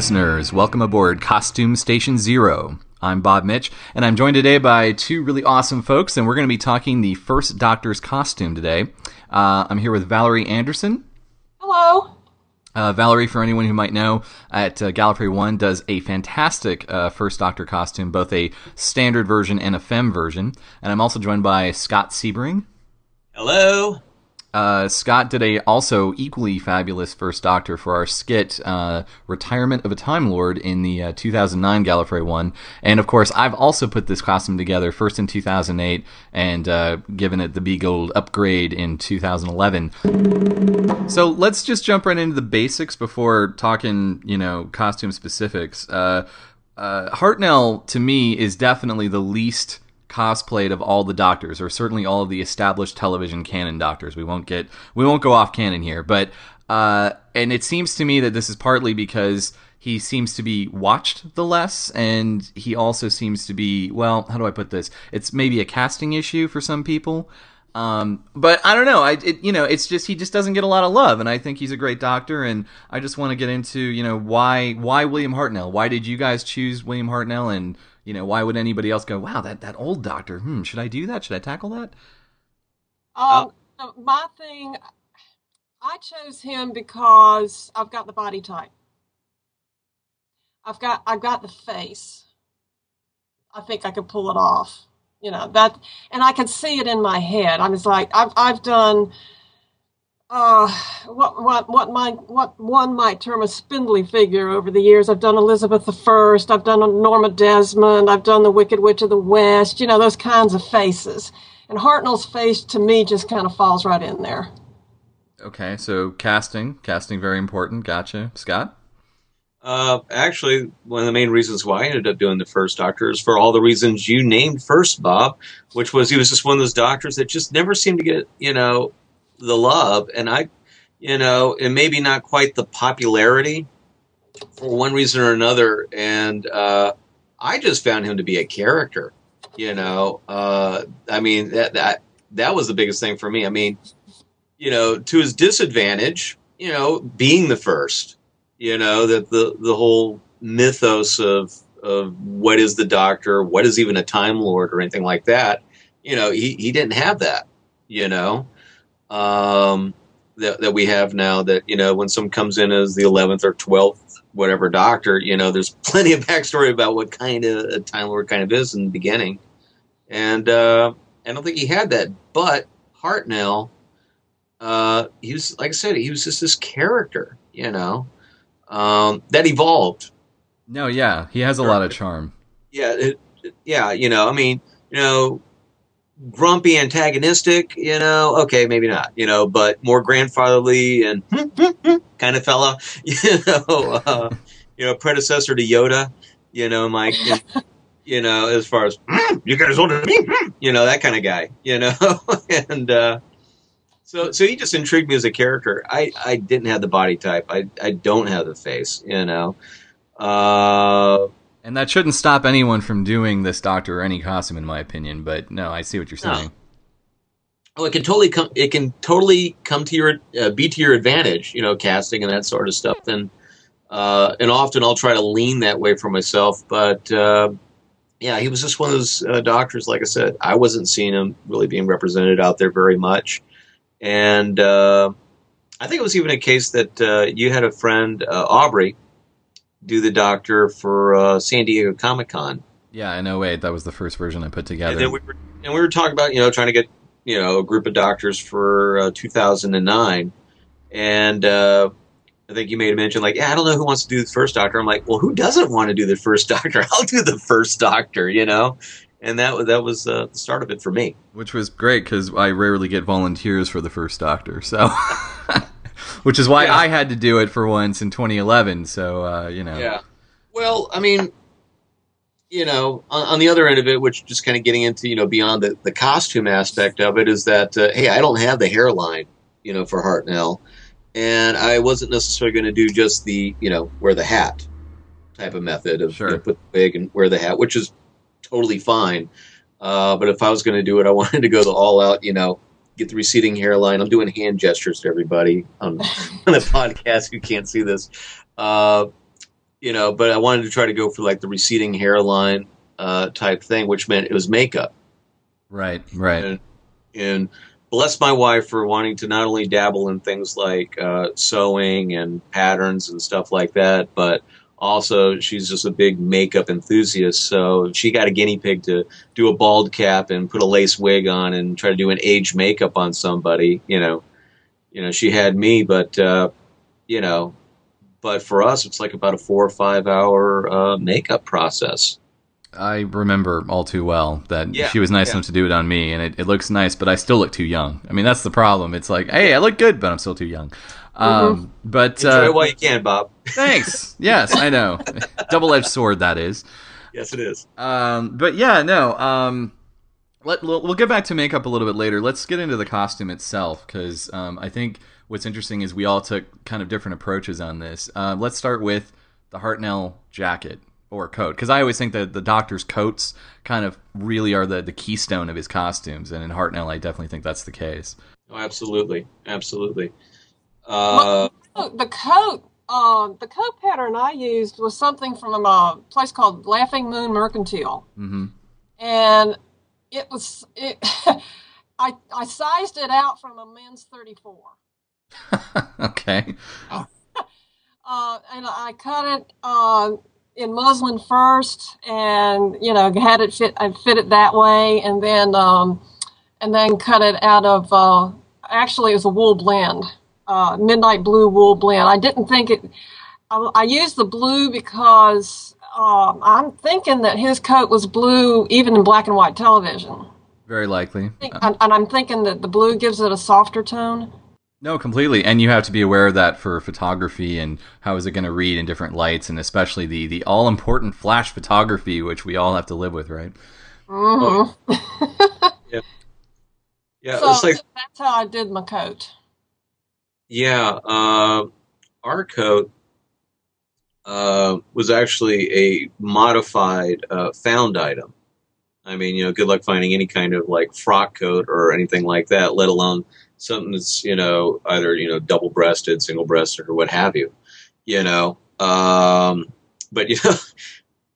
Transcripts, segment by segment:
Listeners. Welcome aboard Costume Station Zero. I'm Bob Mitch, and I'm joined today by two really awesome folks, and we're going to be talking the first Doctor's costume today. Uh, I'm here with Valerie Anderson. Hello. Uh, Valerie, for anyone who might know, at uh, Gallifrey One does a fantastic uh, First Doctor costume, both a standard version and a femme version. And I'm also joined by Scott Sebring. Hello. Uh, Scott did a also equally fabulous First Doctor for our skit, uh, "Retirement of a Time Lord" in the uh, 2009 Gallifrey one, and of course I've also put this costume together first in 2008 and uh, given it the B Gold upgrade in 2011. So let's just jump right into the basics before talking, you know, costume specifics. Uh, uh, Hartnell to me is definitely the least cosplayed of all the doctors, or certainly all of the established television canon doctors. We won't get we won't go off canon here, but uh, and it seems to me that this is partly because he seems to be watched the less, and he also seems to be well. How do I put this? It's maybe a casting issue for some people. Um, but I don't know. I, it, you know, it's just he just doesn't get a lot of love, and I think he's a great doctor. And I just want to get into, you know, why why William Hartnell? Why did you guys choose William Hartnell? And you know, why would anybody else go? Wow, that that old doctor. Hmm, should I do that? Should I tackle that? Um, so my thing, I chose him because I've got the body type. I've got I've got the face. I think I could pull it off. You know that, and I can see it in my head. I'm just like I've I've done. Uh, what what what my what one might term a spindly figure over the years. I've done Elizabeth the First. I've done Norma Desmond. I've done the Wicked Witch of the West. You know those kinds of faces. And Hartnell's face to me just kind of falls right in there. Okay, so casting, casting very important. Gotcha, Scott. Uh, actually, one of the main reasons why I ended up doing the first Doctor is for all the reasons you named first, Bob, which was he was just one of those doctors that just never seemed to get, you know, the love. And I, you know, and maybe not quite the popularity for one reason or another. And uh, I just found him to be a character, you know. Uh, I mean, that, that, that was the biggest thing for me. I mean, you know, to his disadvantage, you know, being the first you know that the the whole mythos of of what is the doctor what is even a time lord or anything like that you know he, he didn't have that you know um that, that we have now that you know when someone comes in as the 11th or 12th whatever doctor you know there's plenty of backstory about what kind of a time lord kind of is in the beginning and uh i don't think he had that but hartnell uh he was like i said he was just this character you know um, that evolved. No, yeah, he has a lot of charm. Yeah, it, yeah, you know, I mean, you know, grumpy, antagonistic, you know, okay, maybe not, you know, but more grandfatherly and kind of fella, you know, uh, you know, predecessor to Yoda, you know, Mike, and, you know, as far as you guys older than me, you know, that kind of guy, you know, and uh, so, so he just intrigued me as a character. I, I didn't have the body type. I, I don't have the face. You know. Uh, and that shouldn't stop anyone from doing this doctor or any costume, in my opinion. But no, I see what you're saying. No. Oh, it can totally come. It can totally come to your uh, be to your advantage. You know, casting and that sort of stuff. And uh, and often I'll try to lean that way for myself. But uh, yeah, he was just one of those uh, doctors. Like I said, I wasn't seeing him really being represented out there very much. And uh, I think it was even a case that uh, you had a friend, uh, Aubrey, do the doctor for uh, San Diego Comic Con. Yeah, in 08, that was the first version I put together. And then we were and we were talking about you know trying to get you know a group of doctors for uh, 2009, and uh, I think you made a mention like yeah I don't know who wants to do the first Doctor. I'm like well who doesn't want to do the first Doctor? I'll do the first Doctor, you know. And that was that was uh, the start of it for me. Which was great because I rarely get volunteers for the first Doctor, so. Which is why Yeah. I had to do it for once in 2011. So uh, you know. Yeah. Well, I mean, you know, on, on the other end of it, which just kind of getting into, you know, beyond the, the costume aspect of it, is that, uh, hey, I don't have the hairline, you know, for Hartnell. And I wasn't necessarily going to do just the, you know, wear the hat type of method of Sure. you know, put the wig and wear the hat, which is totally fine. Uh, but if I was going to do it, I wanted to go the all out, you know, get the receding hairline. I'm doing hand gestures to everybody on, on the podcast who can't see this. Uh, you know, but I wanted to try to go for like the receding hairline uh, type thing, which meant it was makeup. Right. Right. And, and bless my wife for wanting to not only dabble in things like uh, sewing and patterns and stuff like that, but also she's just a big makeup enthusiast. So she got a guinea pig to do a bald cap and put a lace wig on and try to do an age makeup on somebody, you know, you know, she had me, but uh, you know, but for us, it's like about a four or five hour uh, makeup process. I remember all too well that Yeah, she was nice yeah. enough to do it on me, and it, it looks nice, but I still look too young. I mean, that's the problem. It's like, hey, I look good, but I'm still too young. Um, but Mm-hmm. Enjoy uh, it while you can, Bob. thanks. yes, I know. Double edged sword, that is. Yes, it is. Um, but yeah, no. Um, let we'll, we'll get back to makeup a little bit later. Let's get into the costume itself because um, I think what's interesting is we all took kind of different approaches on this. Uh, let's start with the Hartnell jacket or coat because I always think that the doctor's coats kind of really are the the keystone of his costumes, and in Hartnell, I definitely think that's the case. Oh, absolutely, absolutely. Uh, the coat, uh, the coat pattern I used was something from a place called Laughing Moon Mercantile, hmm and it was it. I I sized it out from a men's thirty four. okay. uh, and I cut it uh, in muslin first, and you know had it fit. I fit it that way, and then um, and then cut it out of. Uh, actually, it was a wool blend, uh, midnight blue wool blend. I didn't think it. I, I used the blue because um, I'm thinking that his coat was blue even in black and white television, Very likely. think- and, and I'm thinking that the blue gives it a softer tone. No, completely. And you have to be aware of that for photography and how is it going to read in different lights and especially the, the all important flash photography, which we all have to live with, right? hmm yeah, so it's like that's how I did my coat. Yeah. Uh, our coat uh, was actually a modified uh, found item. I mean, you know, good luck finding any kind of like frock coat or anything like that, let alone something that's you know either you know double breasted, single breasted, or what have you. You know, um, but you know.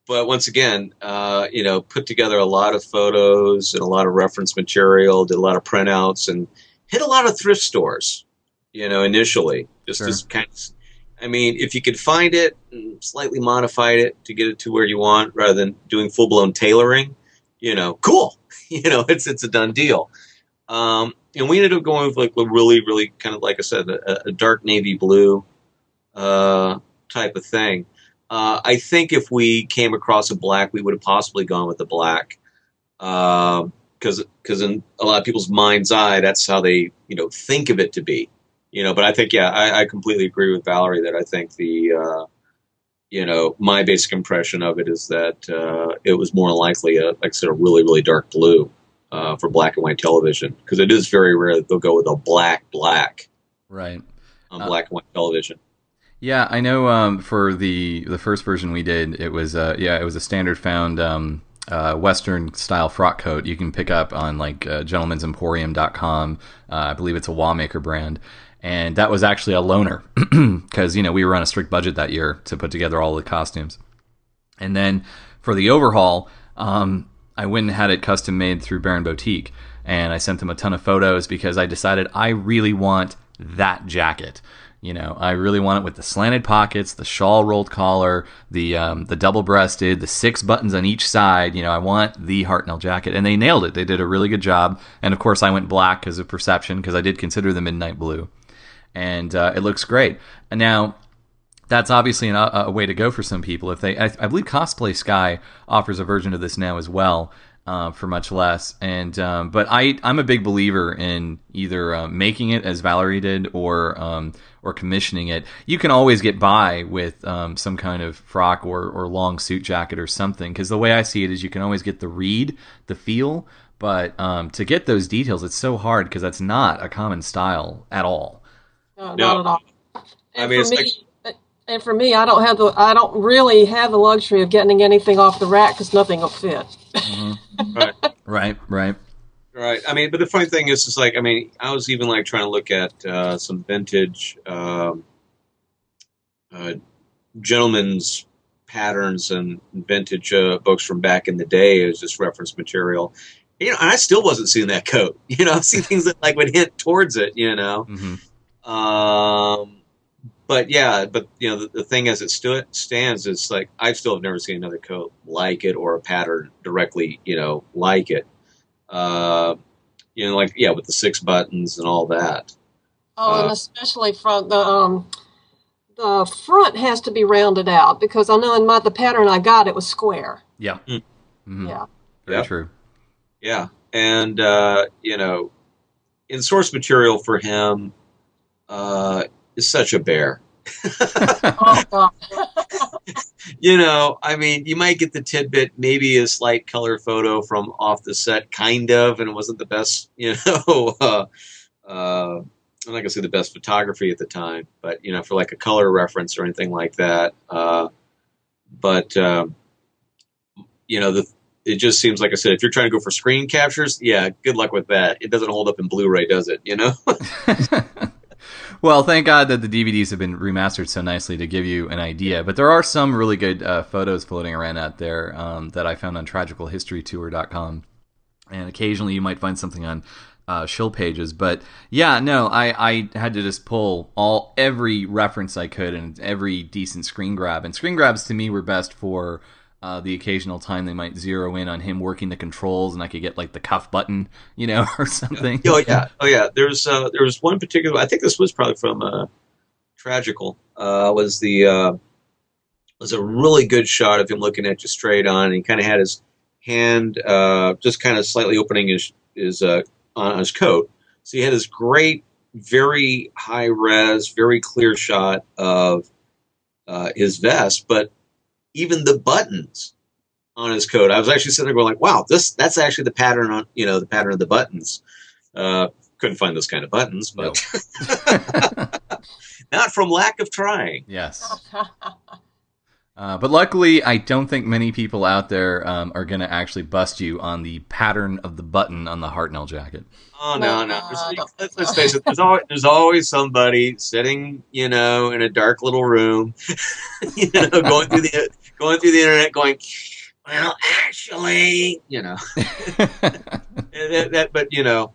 But once again, uh, you know, put together a lot of photos and a lot of reference material, did a lot of printouts, and hit a lot of thrift stores. You know, initially, just Sure. as kind of. I mean, if you could find it, and slightly modified it to get it to where you want, rather than doing full blown tailoring, you know, cool. You know, it's it's a done deal. Um, and we ended up going with like a really, really kind of like I said, a, a dark navy blue uh, type of thing. Uh, I think if we came across a black, we would have possibly gone with the black, because because in a lot of people's mind's eye, that's how they you know think of it to be. You know, but I think yeah, I, I completely agree with Valerie that I think the uh, you know my basic impression of it is that uh, it was more likely a like said a really really dark blue uh, for black and white television because it is very rare that they'll go with a black black Right. on Uh, black and white television. Yeah, I know. Um, for the the first version we did, it was uh, yeah, it was a standard found um, uh, Western style frock coat you can pick up on like uh, gentleman'semporium.com. Uh, I believe it's a WahMaker brand, and that was actually a loaner because you know we were on a strict budget that year to put together all the costumes. And then for the overhaul, um, I went and had it custom made through Baron Boutique, and I sent them a ton of photos because I decided I really want that jacket. You know, I really want it with the slanted pockets, the shawl rolled collar, the um, the double breasted, the six buttons on each side. You know, I want the Hartnell jacket, and they nailed it. They did a really good job. And of course, I went black because of perception because I did consider the midnight blue, and uh, it looks great. Now that's obviously an, a, a way to go for some people. If they, I, I believe Cosplay Sky offers a version of this now as well. Uh, for much less, and um, but I I'm a big believer in either uh, making it as Valerie did or um, or commissioning it. You can always get by with um, some kind of frock or, or long suit jacket or something because the way I see it is you can always get the read, the feel, but um, to get those details, it's so hard because that's not a common style at all. No, No. not at all. And I mean, for it's me, and for me, I don't have the, I don't really have the luxury of getting anything off the rack because nothing will fit. Right. Right, right. Right. I mean, but the funny thing is, is like, I mean, I was even like trying to look at uh, some vintage um, uh, gentlemen's patterns and vintage uh, books from back in the day as just reference material. You know, and I still wasn't seeing that coat. You know, I see things that like would hint towards it. You know, hmm um, but yeah, but you know, the, the thing as it stood stands is like I still have never seen another coat like it or a pattern directly, you know, like it. Uh, you know, like yeah, with the six buttons and all that. Oh, and Uh, especially from the um, the front has to be rounded out because I know in my the pattern I got it was square. Yeah. Mm. Mhm. Yeah. Very Yeah. true. Yeah, and uh, you know, in source material for him uh, is such a bear. Oh you know, I mean, you might get the tidbit, maybe a slight color photo from off the set, kind of, and it wasn't the best, you know. Uh, uh, I'm not gonna say the best photography at the time, but you know, for like a color reference or anything like that. Uh, but um, you know, the it just seems like I said, if you're trying to go for screen captures, yeah, good luck with that. It doesn't hold up in Blu-ray, does it? You know? Well, thank God that the DVDs have been remastered so nicely to give you an idea. But there are some really good uh, photos floating around out there um, that I found on tragicalhistorytour.com. And occasionally you might find something on uh, shill pages. But yeah, no, I, I had to just pull all every reference I could and every decent screen grab. And screen grabs to me were best for uh, the occasional time they might zero in on him working the controls, and I could get like the cuff button, you know, or something. Oh yeah, oh yeah. There's uh, there was one particular. I think this was probably from uh, Tragical. Uh, was the uh, was a really good shot of him looking at you straight on, and he kind of had his hand uh, just kind of slightly opening his his uh, on his coat. So he had this great, very high res, very clear shot of uh, his vest, but even the buttons on his coat. I was actually sitting there going like, "Wow, this that's actually the pattern on you know the pattern of the buttons." Uh, couldn't find those kind of buttons, but not from lack of trying. yes. Uh, but luckily, I don't think many people out there um, are going to actually bust you on the pattern of the button on the Hartnell jacket. Oh no, No, no. no, There's- let's, let's face it. There's always there's always somebody sitting, you know, in a dark little room, you know, going through the going through the internet, going, well, actually, you know, that, that but you know,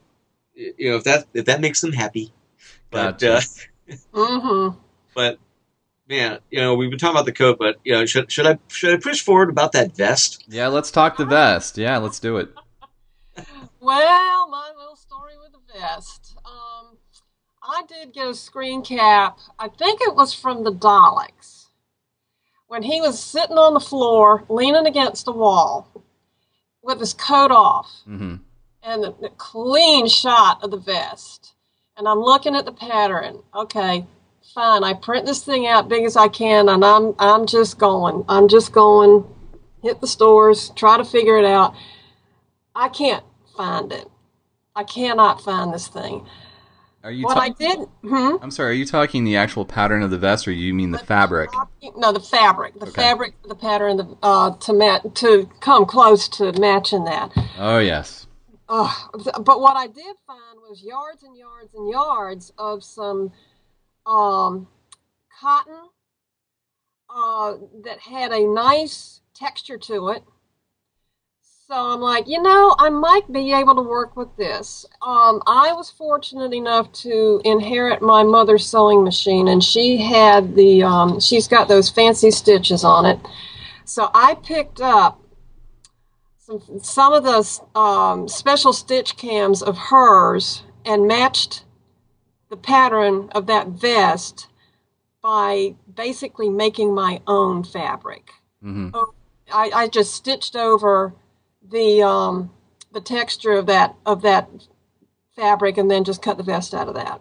you know, if that if that makes them happy, but Gotcha. uh, mm-hmm. but man, you know, we've been talking about the coat, but you know, should should I should I push forward about that vest? yeah, let's talk the vest. Yeah, let's do it. Well, my little story with the vest. Um, I did get a screen cap. I think it was from the Daleks when he was sitting on the floor, leaning against the wall, with his coat off, hmm and the, the clean shot of the vest. And I'm looking at the pattern. Okay, fine. I print this thing out big as I can, and I'm I'm just going. I'm just going. Hit the stores, try to figure it out. I can't find it. I cannot find this thing. Are you? What ta- I did, hmm? I'm sorry. Are you talking the actual pattern of the vest, or you mean the fabric? No, the fabric. The Okay. fabric, the pattern, the uh, to mat to come close to matching that. Oh yes. Ugh. but what I did find was yards and yards and yards of some um, cotton uh, that had a nice texture to it. So I'm like, you know, I might be able to work with this. Um, I was fortunate enough to inherit my mother's sewing machine, and she had the, um, she's got those fancy stitches on it. So I picked up some, some of the um, special stitch cams of hers and matched the pattern of that vest by basically making my own fabric. hmm I, I just stitched over the um, the texture of that of that fabric and then just cut the vest out of that.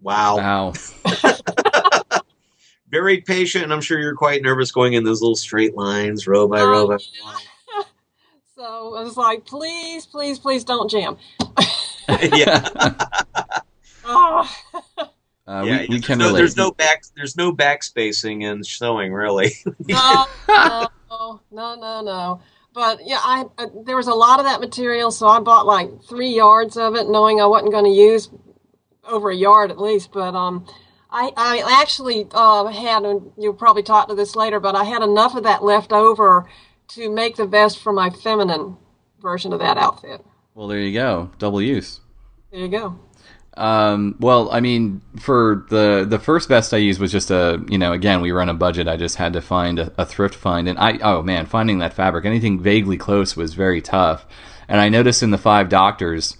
Wow. Wow. Very patient, and I'm sure you're quite nervous going in those little straight lines, row by row. Um, By So I was like, please, please, please don't jam. yeah. Oh. Uh, yeah, we, we there's can no, relate. There's no back. There's no backspacing in sewing, really. no, no, no, no, no. But yeah, I uh, there was a lot of that material, so I bought like three yards of it, knowing I wasn't going to use over a yard at least. But um, I I actually uh, had, and you'll probably talk to this later, but I had enough of that left over to make the vest for my feminine version of that outfit. Well, there you go. Double use. There you go. Um, well, I mean, for the the first vest I used was just a you know again we run a budget. I just had to find a, a thrift find, and I oh man, finding that fabric anything vaguely close was very tough. And I noticed in the five doctors,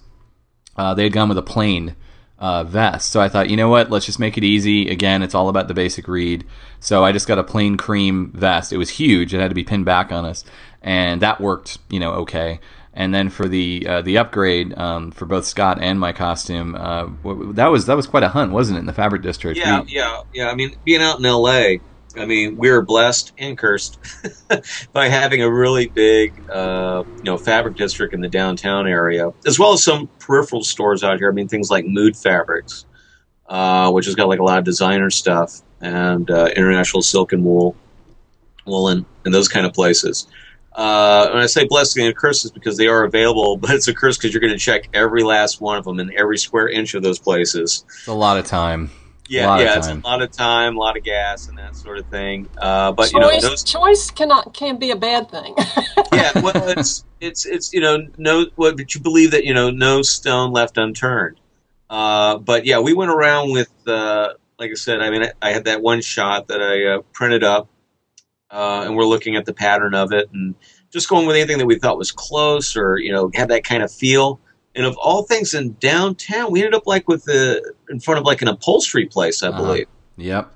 uh, they had gone with a plain uh, vest. So I thought, you know what, let's just make it easy. Again, it's all about the basic read. So I just got a plain cream vest. It was huge. It had to be pinned back on us, and that worked, you know, okay. And then for the uh, the upgrade um, for both Scott and my costume, uh, that was that was quite a hunt, wasn't it? In the fabric district. yeah, We- yeah, yeah. I mean, being out in L.A., I mean, we were blessed and cursed by having a really big, uh, you know, fabric district in the downtown area, as well as some peripheral stores out here. I mean, things like Mood Fabrics, uh, which has got like a lot of designer stuff, and uh, International Silk and Wool, Woolen, and those kind of places. Uh, when I say blessing and curses because they are available, but it's a curse because you're going to check every last one of them and every square inch of those places. it's a lot of time. Yeah, lot of yeah, it's a lot of time, a lot of gas, and that sort of thing. Uh, but you know, choice those, choice cannot can be a bad thing. yeah, well, it's it's it's you know, no, what, but you believe that you know, no stone left unturned. Uh, but yeah, we went around with, uh, like I said, I mean, I, I had that one shot that I uh, printed up, uh, and we're looking at the pattern of it, and just going with anything that we thought was close or you know had that kind of feel. And of all things in downtown, we ended up like with the in front of like an upholstery place, I Uh-huh. believe Yep.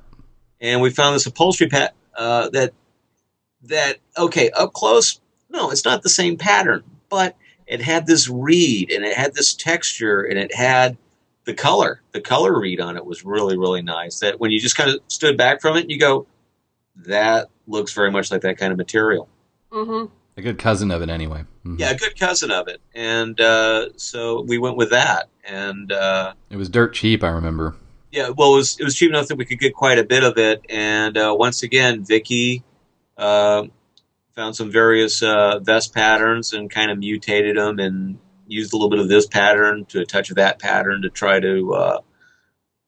and we found this upholstery pat uh, that that okay up close no it's not the same pattern but it had this read and it had this texture and it had the color the color read on it was really really nice that when you just kind of stood back from it you go that looks very much like that kind of material hmm A good cousin of it, anyway. Mhm. yeah a good cousin of it and uh, so we went with that and uh, It was dirt cheap, I remember. Yeah, well, it was it was cheap enough that we could get quite a bit of it, and uh, once again, Vicky uh, found some various uh, vest patterns and kind of mutated them, and used a little bit of this pattern to a touch of that pattern to try to uh,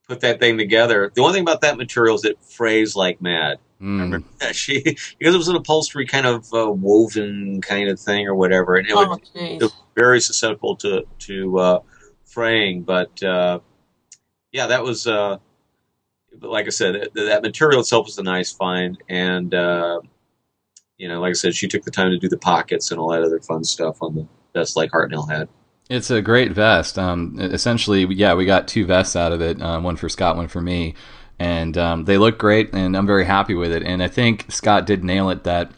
put that thing together. The only thing about that material is it frays like mad. Mm. Remember she because it was an upholstery kind of uh, woven kind of thing or whatever, and it Oh, would it was very susceptible to to uh, fraying. But uh, yeah, that was uh, but like I said, that, that material itself was a nice find, and uh, you know, like I said, she took the time to do the pockets and all that other fun stuff on the vest like Hartnell had. It's a great vest. Um, essentially, yeah, we got two vests out of it. Um, one for Scott, one for me, and um, they look great, and I'm very happy with it. And I think Scott did nail it that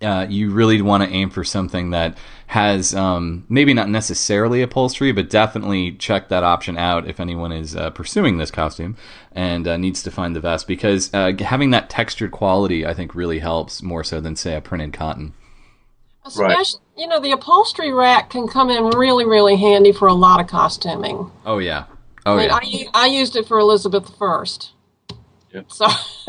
uh, you really want to aim for something that has um, maybe not necessarily upholstery, but definitely check that option out if anyone is uh, pursuing this costume and uh, needs to find the vest because uh, having that textured quality, I think, really helps more so than say a printed cotton. Right. You know, the upholstery rack can come in really, really handy for a lot of costuming. Oh yeah, oh I mean, yeah, I, u- I used it for Elizabeth I. Yep. So,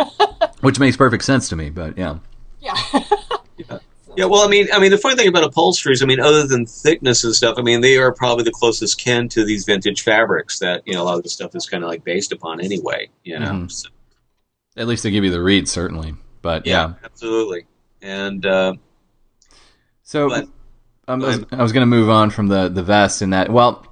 which makes perfect sense to me. But yeah. yeah. Yeah, well, I mean, I mean, the funny thing about upholsteries, I mean, other than thickness and stuff, I mean, they are probably the closest kin to these vintage fabrics that you know a lot of the stuff is kind of like based upon anyway. You know, Mhm. So- At least they give you the read, certainly. But yeah, absolutely. And uh, So But- um, Go I was, was going to move on from the the vest and that. Well,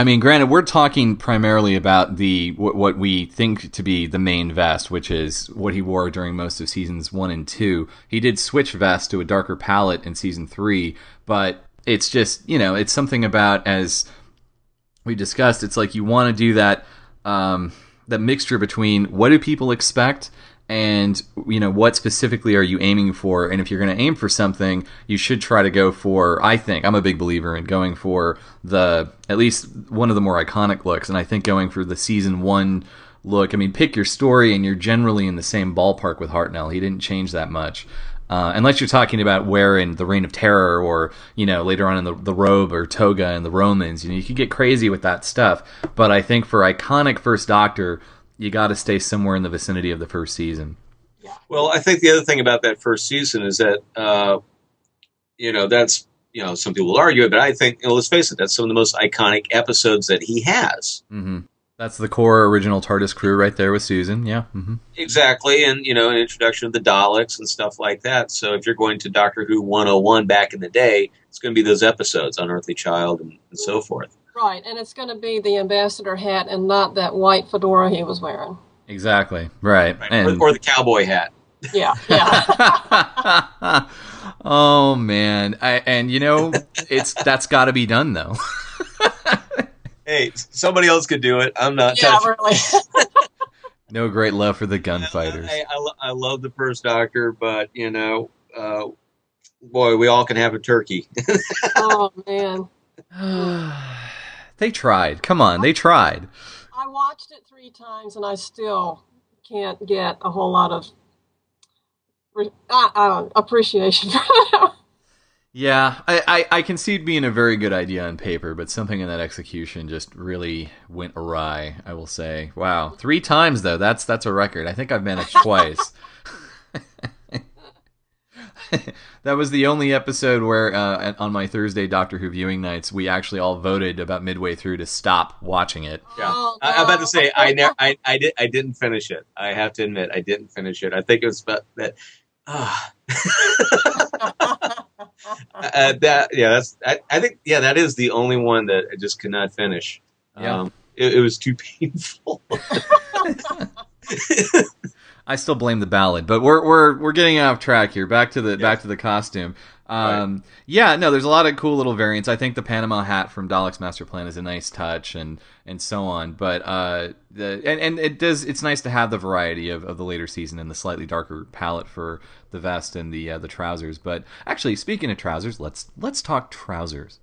I mean, granted, we're talking primarily about the what, we think to be the main vest, which is what he wore during most of seasons one and two. He did switch vest to a darker palette in season three, but it's just you know it's something about as we discussed. It's like you want to do that um, that mixture between what do people expect and you know what specifically are you aiming for? And if you're going to aim for something you should try to go for i think i'm a big believer in going for the at least one of the more iconic looks. And i think going for the season one look i mean pick your story and you're generally in the same ballpark with hartnell. He didn't change that much. Uh, unless you're talking about wearing the Reign of Terror or, you know, later on in the, the robe or toga and the Romans, you know, you could get crazy with that stuff. But I think for iconic First Doctor, you got to stay somewhere in the vicinity of the first season. Well, I think the other thing about that first season is that, uh, you know, that's, you know, some people will argue it, but I think, you know, let's face it, that's some of the most iconic episodes that he has. hmm That's the core original TARDIS crew right there with Susan. Yeah. hmm Exactly. And, you know, an introduction of the Daleks and stuff like that. So if you're going to Doctor Who 101 back in the day, it's going to be those episodes, Unearthly Child and, and so forth. Right, and it's going to be the ambassador hat and not that white fedora he was wearing. Exactly. Right. Right? And- Or, or the cowboy hat. Yeah, yeah. oh man. I, and you know, it's that's got to be done though. Hey, somebody else could do it. I'm not yeah, touching really. no great love for the gunfighters. I, I, lo- I love the first Doctor, but, you know, uh, boy, we all can have a turkey. oh man, they tried. Come on, they tried. I watched it three times and I still can't get a whole lot of re- uh, uh, appreciation. Yeah, I, I, I can see it being a very good idea on paper, but something in that execution just really went awry. I will say, wow, three times though. That's that's a record. I think I've managed twice. that was the only episode where uh, on my Thursday Doctor Who viewing nights we actually all voted about midway through to stop watching it. Yeah, Oh, I, I'm about to say I never, I, I did, I didn't finish it. I have to admit, I didn't finish it. I think it was about that. Ah, uh, that yeah, that's. I, I think yeah, that is the only one that I just could not finish. Yeah. Um, it, it was too painful. I still blame the ballad, but we're we're we're getting off track here. Back to the back to the costume. Um, Yeah, no, there's a lot of cool little variants. I think the Panama hat from Dalek's Master Plan is a nice touch, and and so on. But uh, the and, and it does. It's nice to have the variety of, of the later season and the slightly darker palette for the vest and the uh, the trousers. But actually, speaking of trousers, let's let's talk trousers.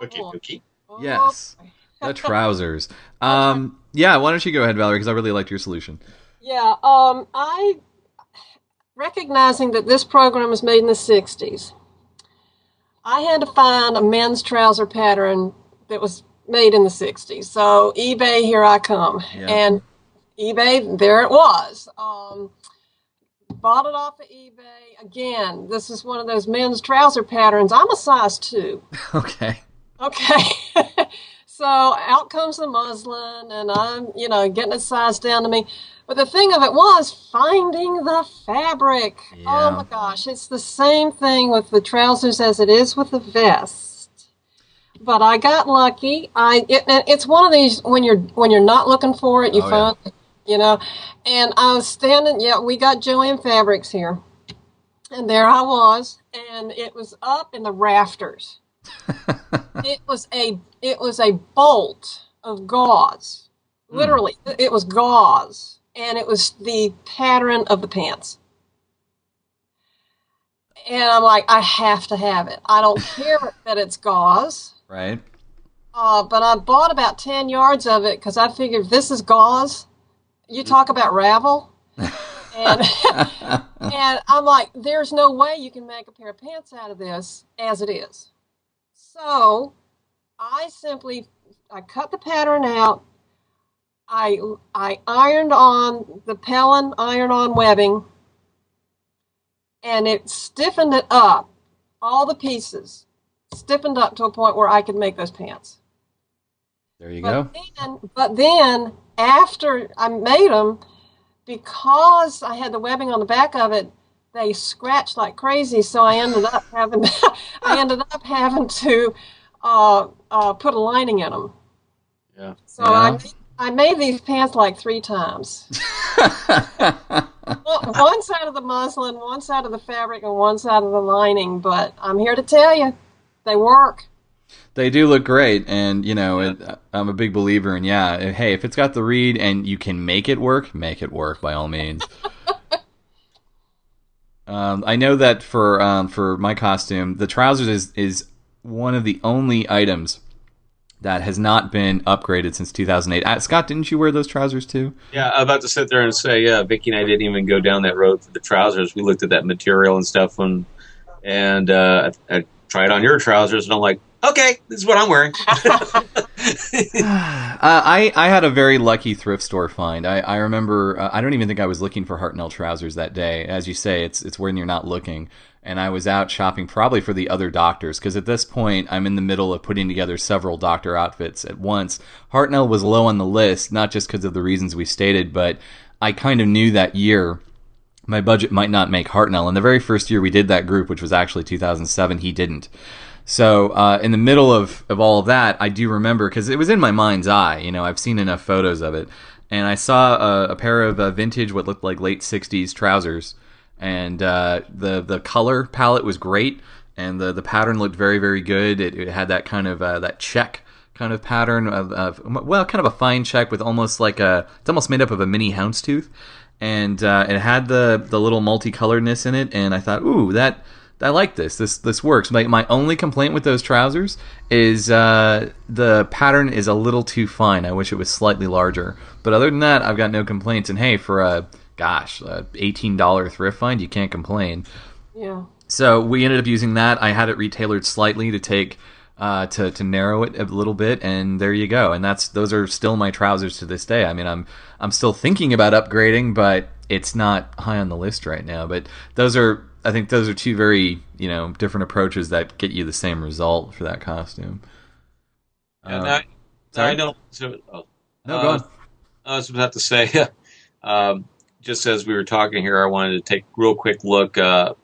okay, okay. Oh, Yes. The trousers. Um, yeah, why don't you go ahead, Valerie? Because I really liked your solution. Yeah, um, I recognizing that this program was made in the '60s, I had to find a men's trouser pattern that was made in the '60s. So eBay, here I come, Yeah. and eBay, there it was. Um, bought it off of eBay. Again, this is one of those men's trouser patterns. I'm a size two. Okay. Okay. so out comes the muslin, and I'm, you know, getting it sized down to me. But the thing of it was finding the fabric. Oh yeah. Oh my gosh, it's the same thing with the trousers as it is with the vest. But I got lucky. I it, it's one of these when you're when you're not looking for it, you Oh, yeah. find, it, you know. And I was standing. Yeah, we got Jo-Ann Fabrics here, and there I was, and it was up in the rafters it was a it was a bolt of gauze hmm. literally it was gauze and it was the pattern of the pants and i'm like i have to have it i don't care that it's gauze Right. uh, but i bought about 10 yards of it because i figured this is gauze you talk about ravel and and I'm like, there's no way you can make a pair of pants out of this as it is. So I simply I cut the pattern out. I I ironed on the Pellon iron on webbing and it stiffened it up, all the pieces stiffened up to a point where I could make those pants. There you go. But then, but then after I made them, because I had the webbing on the back of it, they scratched like crazy. So I ended up having I ended up having to uh, uh, put a lining in them. Yeah. So Yeah. I made, I made these pants like three times. One side of the muslin, one side of the fabric, and one side of the lining. But I'm here to tell you, they work. They do look great, and you know, it, I'm a big believer in yeah. Hey, if it's got the read and you can make it work, make it work by all means. um, I know that for um, for my costume, the trousers is is one of the only items that has not been upgraded since 2008. Uh, Scott, didn't you wear those trousers too? Yeah, I'm about to sit there and say, yeah, Vicky and I didn't even go down that road for the trousers. We looked at that material and stuff, and and uh, I, I tried on your trousers, and I'm like, okay, this is what I'm wearing. Uh, I I had a very lucky thrift store find. I I remember uh, I don't even think I was looking for Hartnell trousers that day. As you say, it's it's when you're not looking. And I was out shopping probably for the other doctors because at this point I'm in the middle of putting together several doctor outfits at once. Hartnell was low on the list, not just because of the reasons we stated, but I kind of knew that year my budget might not make Hartnell. And the very first year we did that group, which was actually 2007, he didn't. So uh, in the middle of, of all of that, I do remember because it was in my mind's eye. You know, I've seen enough photos of it, and I saw a, a pair of uh, vintage, what looked like late '60s trousers, and uh, the the color palette was great, and the the pattern looked very very good. It, it had that kind of uh, that check kind of pattern of, of well, kind of a fine check with almost like a it's almost made up of a mini houndstooth, and uh, it had the the little multicoloredness in it, and I thought, ooh, that I like this. This this works. My my only complaint with those trousers is uh, the pattern is a little too fine. I wish it was slightly larger. But other than that, I've got no complaints. And hey, for a gosh, a eighteen dollar thrift find, you can't complain. Yeah. So we ended up using that. I had it retailored slightly to take uh, to to narrow it a little bit, and there you go. And that's those are still my trousers to this day. I mean, I'm I'm still thinking about upgrading, but it's not high on the list right now. But those are I think those are two very you know different approaches that get you the same result for that costume. And Uh, I, sorry? I don't. So, oh, no, go uh, on. I was about to say, um, just as we were talking here, I wanted to take a real quick look. Uh,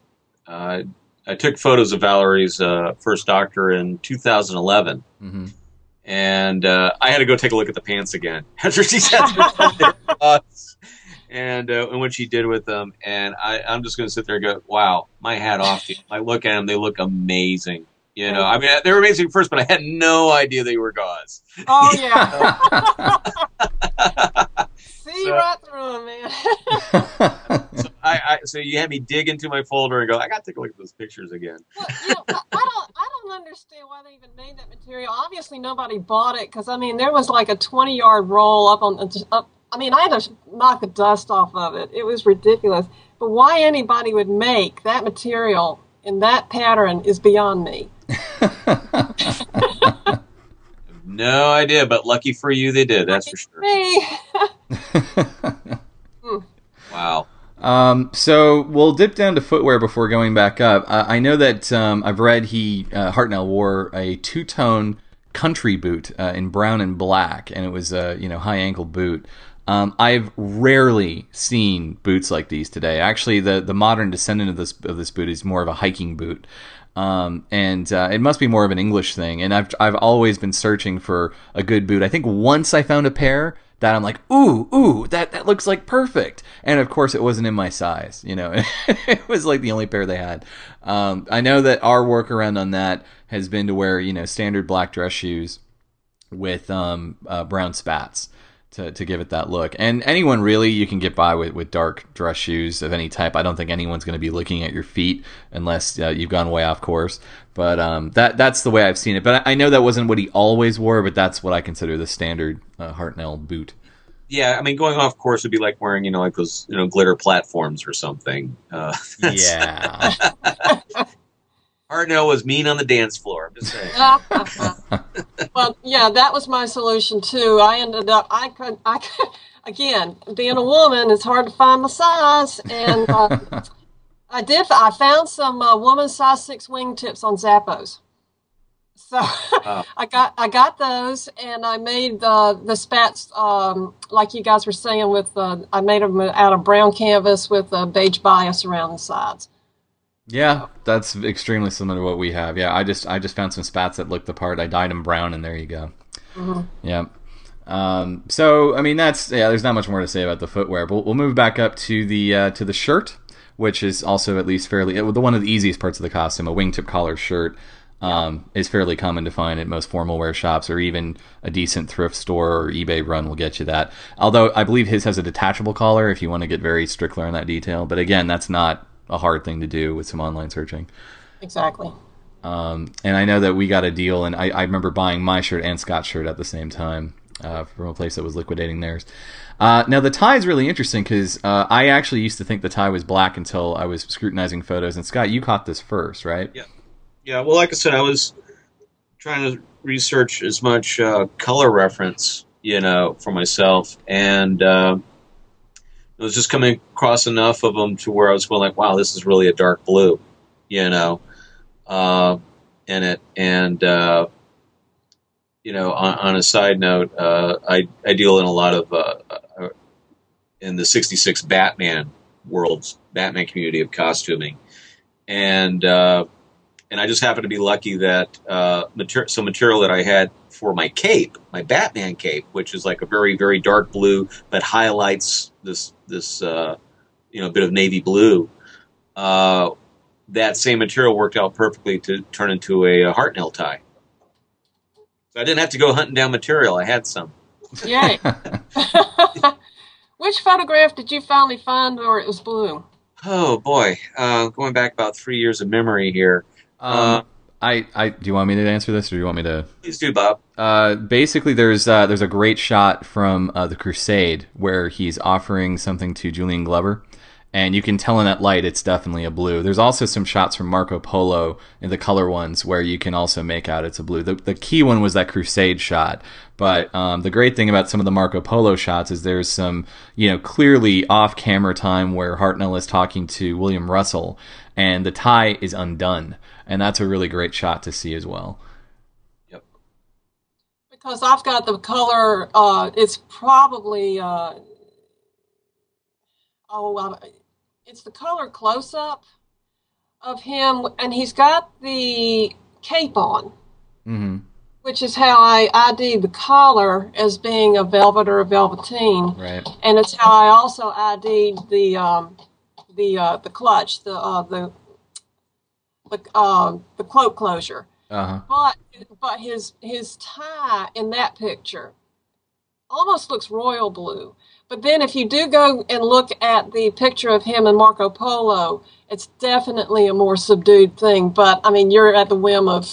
uh, I took photos of Valerie's uh, first doctor in 2011, hmm and uh, I had to go take a look at the pants again after she sat there with their thoughts and uh, and what she did with them. And I, I'm just going to sit there and go, "Wow, my hat off to you." I look at them; they look amazing. You know, I mean, they were amazing at first, but I had no idea they were gauze. Oh yeah. See So- right through them, man. So I, I so you had me dig into my folder and go, I got to take a look at those pictures again. Well, you know, I, I don't, I don't understand why they even made that material. Obviously, nobody bought it because I mean, there was like a twenty-yard roll up on uh, up. I mean, I had to knock the dust off of it. It was ridiculous. But why anybody would make that material in that pattern is beyond me. No idea, but lucky for you, they did. That's for sure. Me. Hmm. Wow. Um, so we'll dip down to footwear before going back up. Uh, I know that um, I've read he uh, Hartnell wore a two tone country boot uh, in brown and black, and it was a you know high ankle boot. Um, I've rarely seen boots like these today. Actually, the the modern descendant of this of this boot is more of a hiking boot. Um, and uh, it must be more of an English thing. And I've I've always been searching for a good boot. I think once I found a pair that I'm like, ooh, ooh, that that looks like perfect. And of course, it wasn't in my size. You know, it was like the only pair they had. Um, I know that our workaround on that has been to wear you know standard black dress shoes with um, uh, brown spats to, to give it that look. And anyone really, you can get by with, with dark dress shoes of any type. I don't think anyone's going to be looking at your feet unless uh, you've gone way off course. But um, that that's the way I've seen it. But I, I know that wasn't what he always wore, but that's what I consider the standard uh, Hartnell boot. Yeah, I mean, going off course would be like wearing, you know, like those, you know, glitter platforms or something. Uh, Yeah. Hartnell was mean on the dance floor. I'm just saying. well, yeah, that was my solution too. I ended up, I could, I could, again, being a woman, it's hard to find my size, and uh, I did. I found some uh, woman size six wingtips on Zappos, So I got I got those, and I made the the spats um, like you guys were saying. With uh, I made them out of brown canvas with a beige bias around the sides. Yeah, that's extremely similar to what we have. Yeah, I just I just found some spats that looked the part. I dyed them brown, and there you go. Mm-hmm. Yeah. Um, so I mean that's yeah. There's not much more to say about the footwear, but we'll move back up to the uh, to the shirt, which is also at least fairly the one of the easiest parts of the costume. A wingtip collar shirt um, is fairly common to find at most formal wear shops, or even a decent thrift store or eBay run will get you that. Although I believe his has a detachable collar if you want to get very strict on that detail. But again, that's not a hard thing to do with some online searching. Exactly. Um, and I know that we got a deal, and I, I remember buying my shirt and Scott's shirt at the same time uh, from a place that was liquidating theirs. Uh, now the tie is really interesting because uh, I actually used to think the tie was black until I was scrutinizing photos. And Scott, you caught this first, right? Yeah. Yeah. Well, like I said, I was trying to research as much uh, color reference, you know, for myself, and uh, I was just coming across enough of them to where I was going like, "Wow, this is really a dark blue," you know, uh, in it, and uh, you know, on, on a side note, uh, I I deal in a lot of uh, uh, in the '66 Batman worlds, Batman community of costuming, and uh, and I just happened to be lucky that mater- some material that I had for my cape, my Batman cape, which is like a very very dark blue, but highlights this this uh, you know bit of navy blue. Uh, that same material worked out perfectly to turn into a, a Hartnell tie. So I didn't have to go hunting down material. I had some. Yay. Which photograph did you finally find where it was blue? Oh boy, uh, going back about three years of memory here. Uh, Um, I, I do you want me to answer this, or do you want me to? Please do, Bob. Uh, basically, there's uh, there's a great shot from uh, the Crusade where he's offering something to Julian Glover, and you can tell in that light it's definitely a blue. There's also some shots from Marco Polo in the color ones where you can also make out it's a blue. The, the key one was that Crusade shot, but um, the great thing about some of the Marco Polo shots is there's some you know clearly off camera time where Hartnell is talking to William Russell, and the tie is undone, and that's a really great shot to see as well. Yep. Because I've got the color, uh, it's probably, uh, oh, uh, it's the color close up of him, and he's got the cape on, Mm-hmm. which is how I ID the collar as being a velvet or a velveteen. Right. and it's how I also ID'd the um, the uh, the clutch, the uh, the the uh, the cloak closure. Uh huh. But but his his tie in that picture almost looks royal blue. But then if you do go and look at the picture of him and Marco Polo, it's definitely a more subdued thing. But I mean, you're at the whim of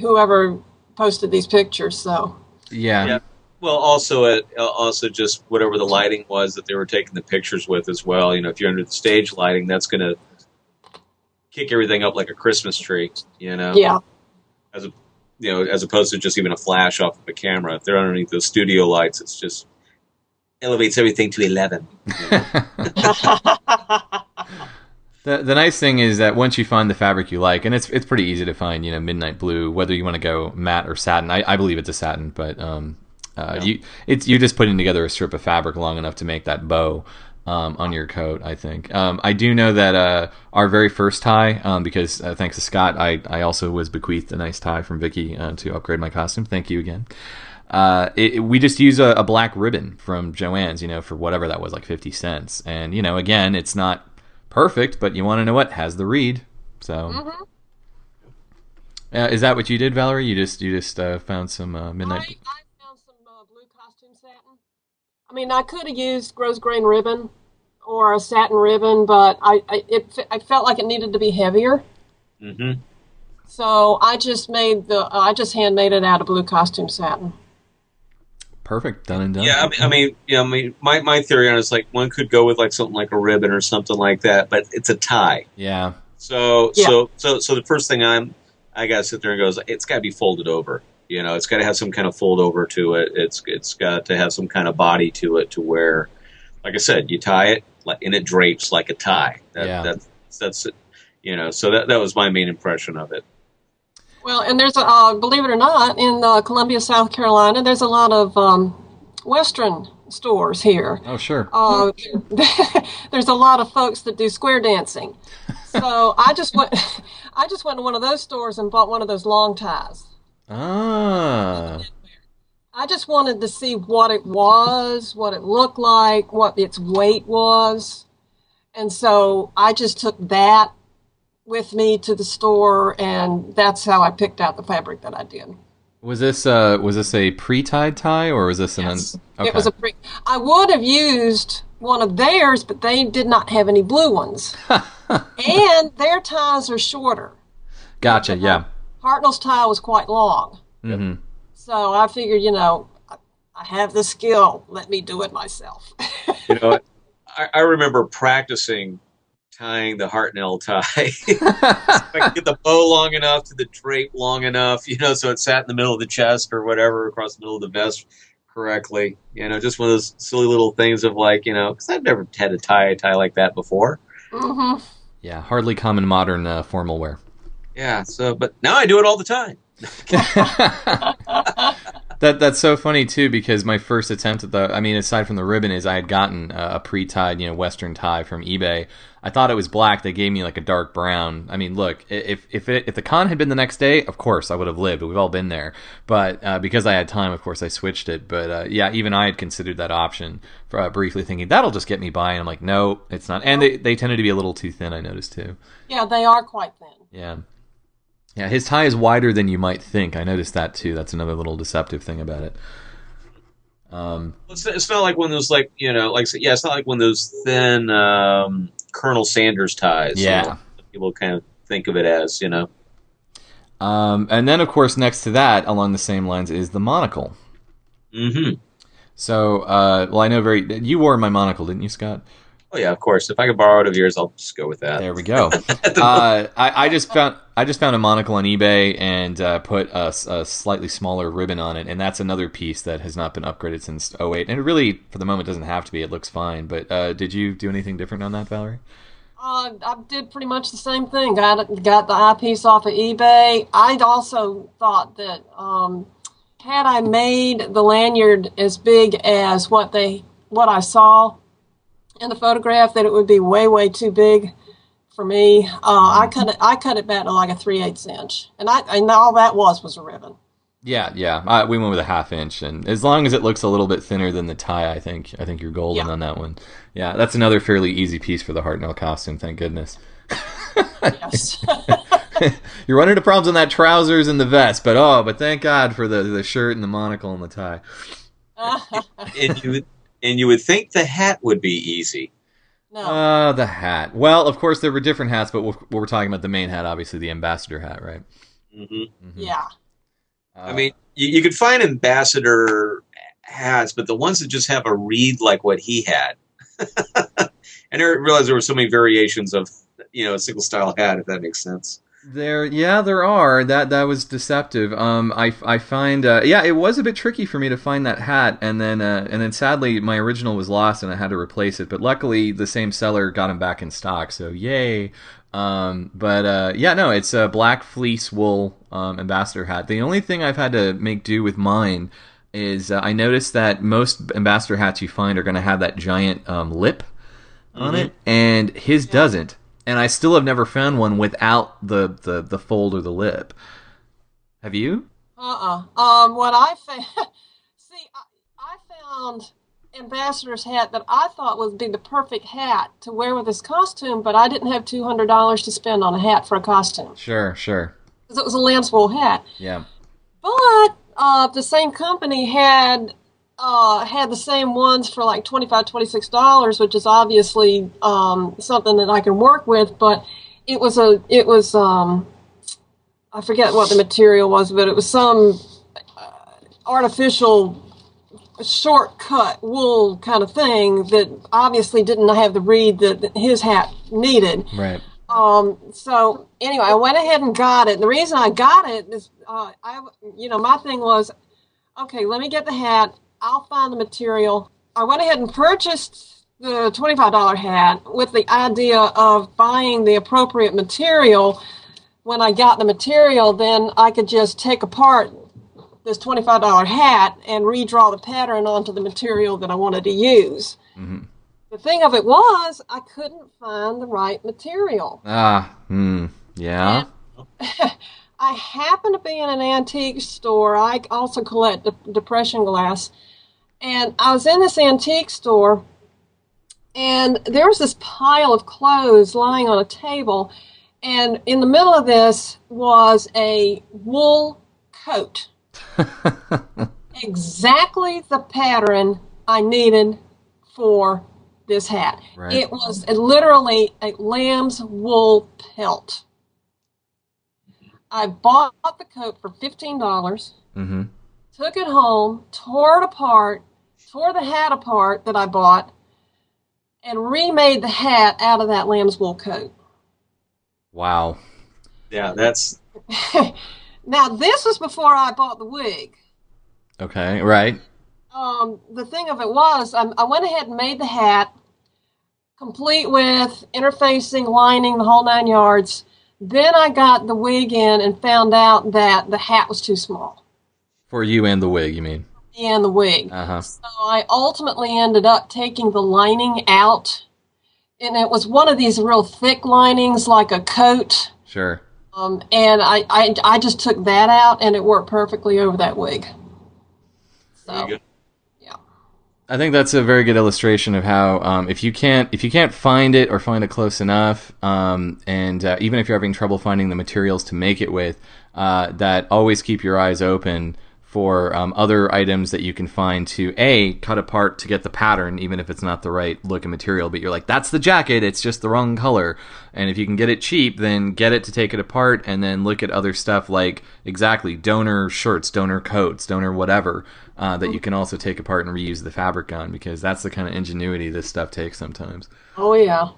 whoever posted these pictures. So Yeah. Yeah. Well, also it uh, also just whatever the lighting was that they were taking the pictures with as well. You know, if you're under the stage lighting, that's going to kick everything up like a Christmas tree. You know, yeah, as a you know, as opposed to just even a flash off of a camera. If they're underneath those studio lights, it's just elevates everything to eleven. you know? The, the nice thing is that once you find the fabric you like, and it's it's pretty easy to find, you know, midnight blue, whether you want to go matte or satin. I, I believe it's a satin, but um, uh, Yeah. you it's you're just putting together a strip of fabric long enough to make that bow um, on your coat. I think um, I do know that uh, our very first tie, um, because uh, thanks to Scott, I I also was bequeathed a nice tie from Vicky uh, to upgrade my costume. Thank you again. Uh, it, it- we just use a, a black ribbon from Joann's, you know, for whatever that was, like fifty cents. And you know, again, it's not perfect, but you want to know what has the read. So, Mhm. uh, is that what you did, Valerie? You just you just uh, found some uh, I, midnight. I found some uh, blue costume satin. I mean, I could have used grosgrain ribbon or a satin ribbon, but I, I it I felt like it needed to be heavier, Mm-hmm. so I just made the I just handmade it out of blue costume satin. Perfect, done and done. Yeah, I mean, I mean, yeah, I mean, my, my theory on it is like one could go with like something like a ribbon or something like that, but it's a tie. yeah, So Yeah. so so so the first thing I'm I gotta sit there and goes, it's gotta be folded over. You know, it's gotta have some kind of fold over to it. It's it's got to have some kind of body to it to where like I said, you tie it like and it drapes like a tie. That, Yeah. that's that's it. You know, so that that was my main impression of it. Well, and there's a uh, believe it or not, in uh, Columbia, South Carolina, there's a lot of um, Western stores here. Oh, sure. Uh, there's a lot of folks that do square dancing. So I just went, I just went to one of those stores and bought one of those long ties. Ah. I just wanted to see what it was, what it looked like, what its weight was. And so I just took that with me to the store and that's how I picked out the fabric that I did. Was this uh was this a pre-tied tie or was this an Yes. un- okay. It was a pre- I would have used one of theirs, but they did not have any blue ones. and their ties are shorter. Gotcha, yeah. Hartnell's tie was quite long. Mm hmm So I figured, you know, I, I have the skill. Let me do it myself. You know. I, I remember practicing tying the Hartnell tie. I could get the bow long enough to the drape long enough, you know, so it sat in the middle of the chest or whatever across the middle of the vest correctly. You know, just one of those silly little things of like, you know, because I've never had to tie a tie like that before. hmm Yeah, hardly common modern uh, formal wear. Yeah. So, but now I do it all the time. That that's so funny too because my first attempt at the I mean aside from the ribbon is I had gotten a pre-tied you know western tie from eBay. I thought it was black. They gave me like a dark brown. I mean, look, if if it, if the con had been the next day, of course I would have lived. We've all been there. But uh, because I had time, of course I switched it. But uh, yeah, even I had considered that option for uh, briefly, thinking that'll just get me by. And I'm like, no, it's not. And they they tended to be a little too thin. I noticed too. Yeah, they are quite thin. Yeah. Yeah, his tie is wider than you might think. I noticed that too. That's another little deceptive thing about it. Um, It's, it's not like one of those like you know like yeah it's not like one of those thin um, Colonel Sanders ties. Yeah. people kind of think of it as you know. um, and then, of course, next to that, along the same lines, is the monocle. hmm So, uh, well, I know very. You wore my monocle, didn't you, Scott? Oh yeah, of course. If I could borrow it of yours, I'll just go with that. There we go. uh, I, I just found I just found a monocle on eBay and uh, put a slightly smaller ribbon on it, and that's another piece that has not been upgraded since 08. And it really, for the moment, doesn't have to be. It looks fine. But uh, did you do anything different on that, Valerie? Uh, I did pretty much the same thing. Got got the eyepiece off of eBay. I also thought that um, had I made the lanyard as big as what they what I saw in the photograph, that it would be way way too big for me. Uh, I cut it I cut it back to like a three eighths inch, and I and all that was was a ribbon. Yeah, yeah. Uh, we went with a half inch, and as long as it looks a little bit thinner than the tie, I think I think you're golden Yeah. on that one. Yeah, that's another fairly easy piece for the Hartnell costume. Thank goodness. Yes. You're running into problems on that trousers and the vest, but oh, but thank God for the the shirt and the monocle and the tie. and you would, and you would think the hat would be easy. no. Uh, the hat. Well, of course there were different hats, but we're, we're talking about the main hat, obviously the ambassador hat, right? hmm Mhm. yeah. Uh, I mean, you, you could find ambassador hats, but the ones that just have a reed like what he had. and I didn't there were so many variations of you know a single style hat, if that makes sense. There, yeah, there are. That that was deceptive. Um, I, I find, uh, yeah, it was a bit tricky for me to find that hat, and then uh, and then sadly my original was lost, and I had to replace it. But luckily, the same seller got him back in stock, so yay. Um, but uh, yeah, no, it's a black fleece wool um, ambassador hat. The only thing I've had to make do with mine is uh, I noticed that most ambassador hats you find are going to have that giant um, lip on Mhm. it, and his doesn't. And I still have never found one without the, the, the fold or the lip. Have you? Uh-uh. Um, what I found, see, I, I found ambassador's hat that I thought would be the perfect hat to wear with this costume, but I didn't have two hundred dollars to spend on a hat for a costume Sure, sure. because it was a lamb's wool hat. Yeah. But uh, the same company had uh, had the same ones for like 25 dollars, which is obviously um, something that I can work with. But it was a it was um, I forget what the material was, but it was some uh, artificial shortcut wool kind of thing that obviously didn't have the reed that his hat needed. Right. Um, so anyway, I went ahead and got it. And the reason I got it is, uh, I, you know, my thing was, okay, let me get the hat. I'll find the material. I went ahead and purchased the $25 hat with the idea of buying the appropriate material when I got the material, then I could just take apart this $25 hat and redraw the pattern onto the material that I wanted to use. hmm The thing of it was, I couldn't find the right material. Ah, hmm, yeah. I happened to be in an antique store. I also collect de- depression glass. And I was in this antique store, and there was this pile of clothes lying on a table. And in the middle of this was a wool coat. exactly the pattern I needed for this hat. Right. It was literally a lamb's wool pelt. I bought the coat for fifteen dollars, hmm took it home, tore it apart, tore the hat apart that I bought, and remade the hat out of that lamb's wool coat. Wow. Yeah, that's now this was before I bought the wig. Okay, right. um, the thing of it was, I, I went ahead and made the hat, complete with interfacing, lining, the whole nine yards. Then I got the wig in and found out that the hat was too small. For you and the wig, you mean? And the wig. Uh huh. So I ultimately ended up taking the lining out. And it was one of these real thick linings, like a coat. Sure. Um, and I, I, I just took that out, and it worked perfectly over that wig. So, yeah. I think that's a very good illustration of how um, if you can't if you can't find it or find it close enough, um, and uh, even if you're having trouble finding the materials to make it with, uh, that always keep your eyes open for um, other items that you can find to a cut apart to get the pattern, even if it's not the right look and material. But you're like, that's the jacket; it's just the wrong color. And if you can get it cheap, then get it to take it apart, and then look at other stuff like exactly donor shirts, donor coats, donor whatever uh, that you can also take apart and reuse the fabric on because that's the kind of ingenuity this stuff takes sometimes. Oh yeah.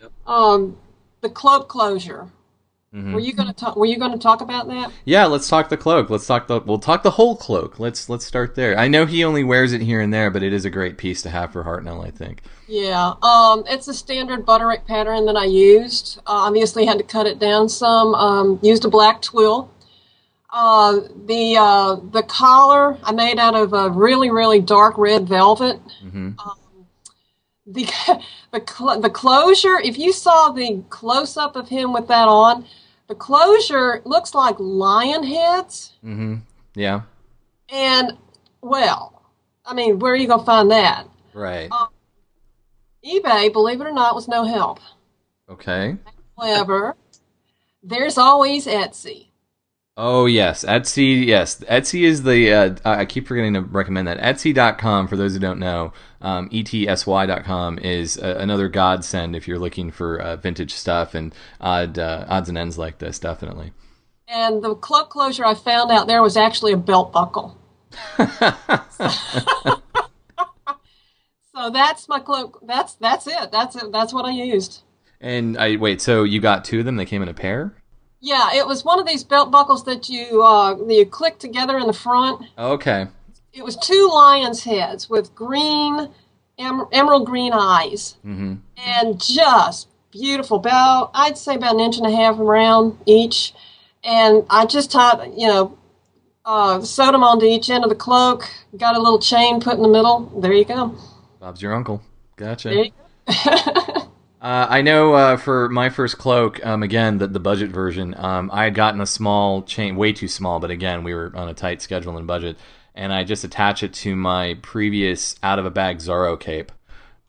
Yep. Um, the cloak closure. Mhm. Were you going to talk? Were you going to talk about that? Yeah, let's talk the cloak. Let's talk the we'll talk the whole cloak. Let's let's start there. I know he only wears it here and there, but it is a great piece to have for Hartnell, I think. Yeah. Um, it's a standard Butterick pattern that I used. Uh, obviously, had to cut it down some. Um, used a black twill. Uh, the uh, the collar I made out of a really really dark red velvet. hmm The the cl- the closure. If you saw the close up of him with that on, the closure looks like lion heads. hmm Yeah. And well, I mean, where are you gonna find that? Right. eBay, believe it or not, was no help. Okay. However, there's always Etsy. Oh yes, Etsy. Yes, Etsy is the. Uh, I keep forgetting to recommend that. Etsy.com, for those who don't know, um, etsy.com is uh, another godsend if you're looking for uh, vintage stuff and odd uh, odds and ends like this. Definitely. And the cloak closure I found out there was actually a belt buckle. So that's my cloak. That's that's it. That's it. That's what I used. and I wait. So you got two of them? They came in a pair. Yeah, it was one of these belt buckles that you uh, that you click together in the front. Okay. It was two lions' heads with green, em- emerald green eyes, hmm and just beautiful. About I'd say about an inch and a half around each, and I just tied you know uh, sewed them onto each end of the cloak. Got a little chain put in the middle. There you go. Bob's your uncle. Gotcha. Uh, I know uh, for my first cloak, um, again, the, the budget version, um, I had gotten a small chain, way too small, but again, we were on a tight schedule and budget, and I just attached it to my previous out of a bag Zorro cape.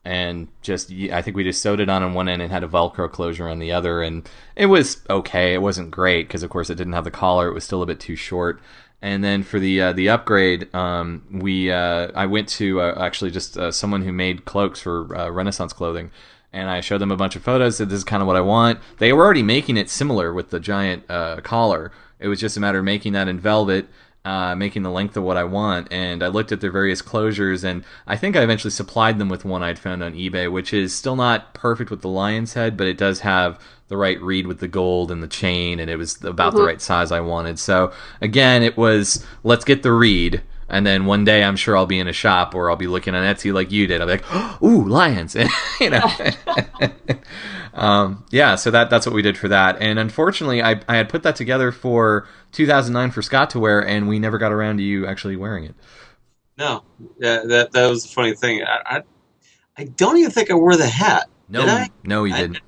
And just, I think we just sewed it on on one end and had a Velcro closure on the other, and it was okay. It wasn't great because, of course, it didn't have the collar. It was still a bit too short. And then for the uh, the upgrade, um, we uh, I went to uh, actually just uh, someone who made cloaks for Renaissance clothing, and I showed them a bunch of photos. Said this is kind of what I want. They were already making it similar with the giant uh, collar. It was just a matter of making that in velvet, uh, making the length of what I want. And I looked at their various closures, and I think I eventually supplied them with one I'd found on eBay, which is still not perfect with the lion's head, but it does have the right read with the gold and the chain, and it was about the Mhm. right size I wanted. So again, it was let's get the read. And then one day, I'm sure I'll be in a shop or I'll be looking on Etsy like you did. I'll be like, "Ooh, lions!" you know. um, yeah, so that that's what we did for that. And unfortunately, I I had put that together for 2009 for Scott to wear, and we never got around to you actually wearing it. No, yeah, that that was the funny thing. I, I I don't even think I wore the hat. No, Did I? no, you I- didn't.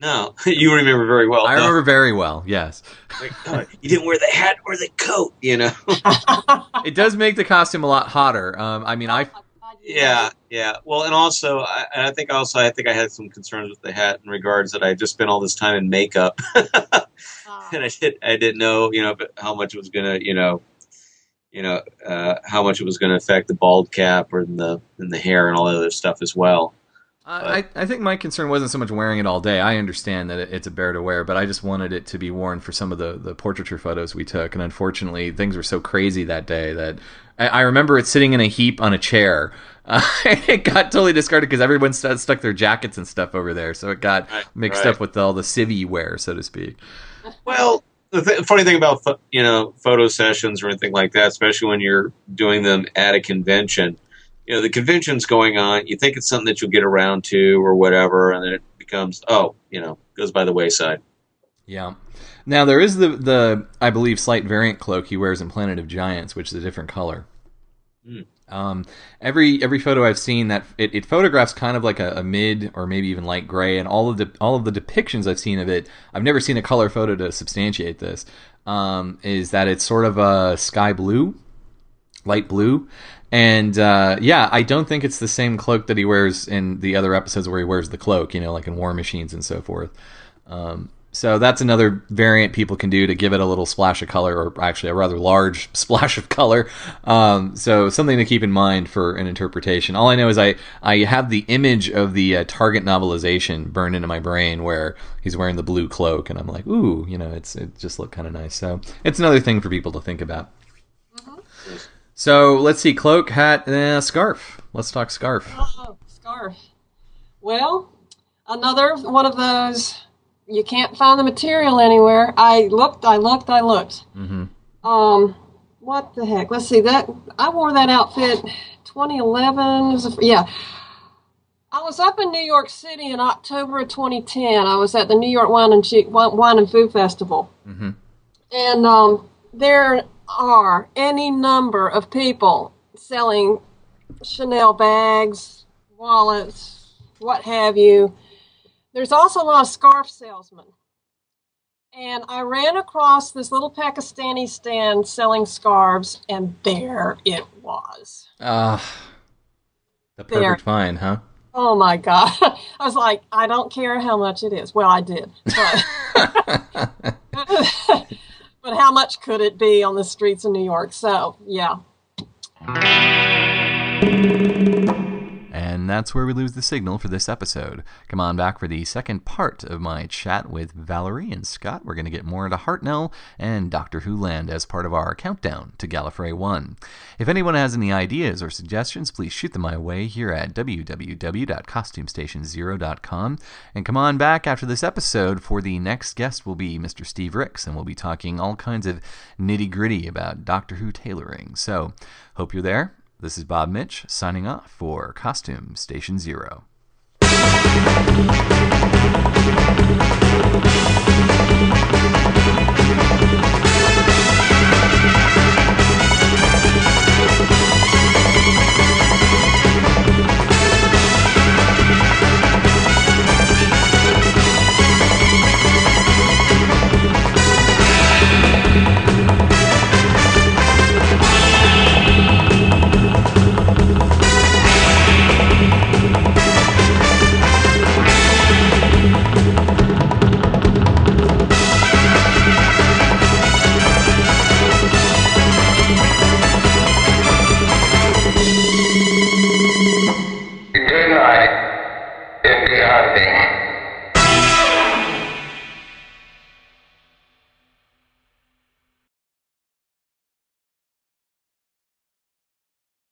No, you remember very well. I No. remember very well. Yes, Like, oh, you didn't wear the hat or the coat. You know. it does make the costume a lot hotter. Um, I mean, I Yeah, yeah. Well, and also, I, and I think also, I think I had some concerns with the hat in regards that I just spent all this time in makeup, and I did, I didn't know, you know, how much it was gonna, you know, you know, uh, how much it was gonna affect the bald cap or the and the hair and all that other stuff as well. I, I think my concern wasn't so much wearing it all day. I understand that it's a bear to wear, but I just wanted it to be worn for some of the, the portraiture photos we took. And unfortunately, things were so crazy that day that I, I remember it sitting in a heap on a chair. Uh, it got totally discarded because everyone st- stuck their jackets and stuff over there, so it got Right, mixed right. up with all the civvy wear, so to speak. Well, the th- funny thing about pho- you know photo sessions or anything like that, especially when you're doing them at a convention, you know the convention's going on. You think it's something that you'll get around to or whatever, and then it becomes oh, you know, goes by the wayside. Yeah. Now there is the the I believe slight variant cloak he wears in Planet of Giants, which is a different color. Hmm. Um, every every photo I've seen that it, it photographs kind of like a, a mid or maybe even light gray, and all of the all of the depictions I've seen of it, I've never seen a color photo to substantiate this. Um, is that it's sort of a sky blue, light blue, and uh, yeah, I don't think it's the same cloak that he wears in the other episodes where he wears the cloak, you know, like in War Machines and so forth. Um, so that's another variant people can do to give it a little splash of color, or actually a rather large splash of color. Um, so something to keep in mind for an interpretation. All I know is I I have the image of the uh, Target novelization burned into my brain where he's wearing the blue cloak, and I'm like, ooh, you know, it's it just looked kind of nice. So it's another thing for people to think about. So let's see, cloak, hat, and uh, scarf. Let's talk scarf. Oh, scarf. Well, another one of those you can't find the material anywhere. I looked, I looked, I looked. hmm Um, what the heck? Let's see that I wore that outfit 2011. Was a, yeah. I was up in New York City in October of 2010. I was at the New York Wine and Che- Wine and Food Festival, hmm and um, there are any number of people selling Chanel bags, wallets, what have you. There's also a lot of scarf salesmen. And I ran across this little Pakistani stand selling scarves, and there it was. Ah, the There. perfect find, huh? Oh my God. I was like, I don't care how much it is. Well, I did. But, but how much could it be on the streets of New York? So, yeah. That's where we lose the signal for this episode. Come on back for the second part of my chat with Valerie and Scott. We're going to get more into Hartnell and Doctor Who Land as part of our countdown to Gallifrey 1. If anyone has any ideas or suggestions, please shoot them my way here at www.costumestation0.com. And come on back after this episode for the next guest will be Mr. Steve Ricks, and we'll be talking all kinds of nitty gritty about Doctor Who tailoring. So, hope you're there. This is Bob Mitch signing off for Costume Station Zero.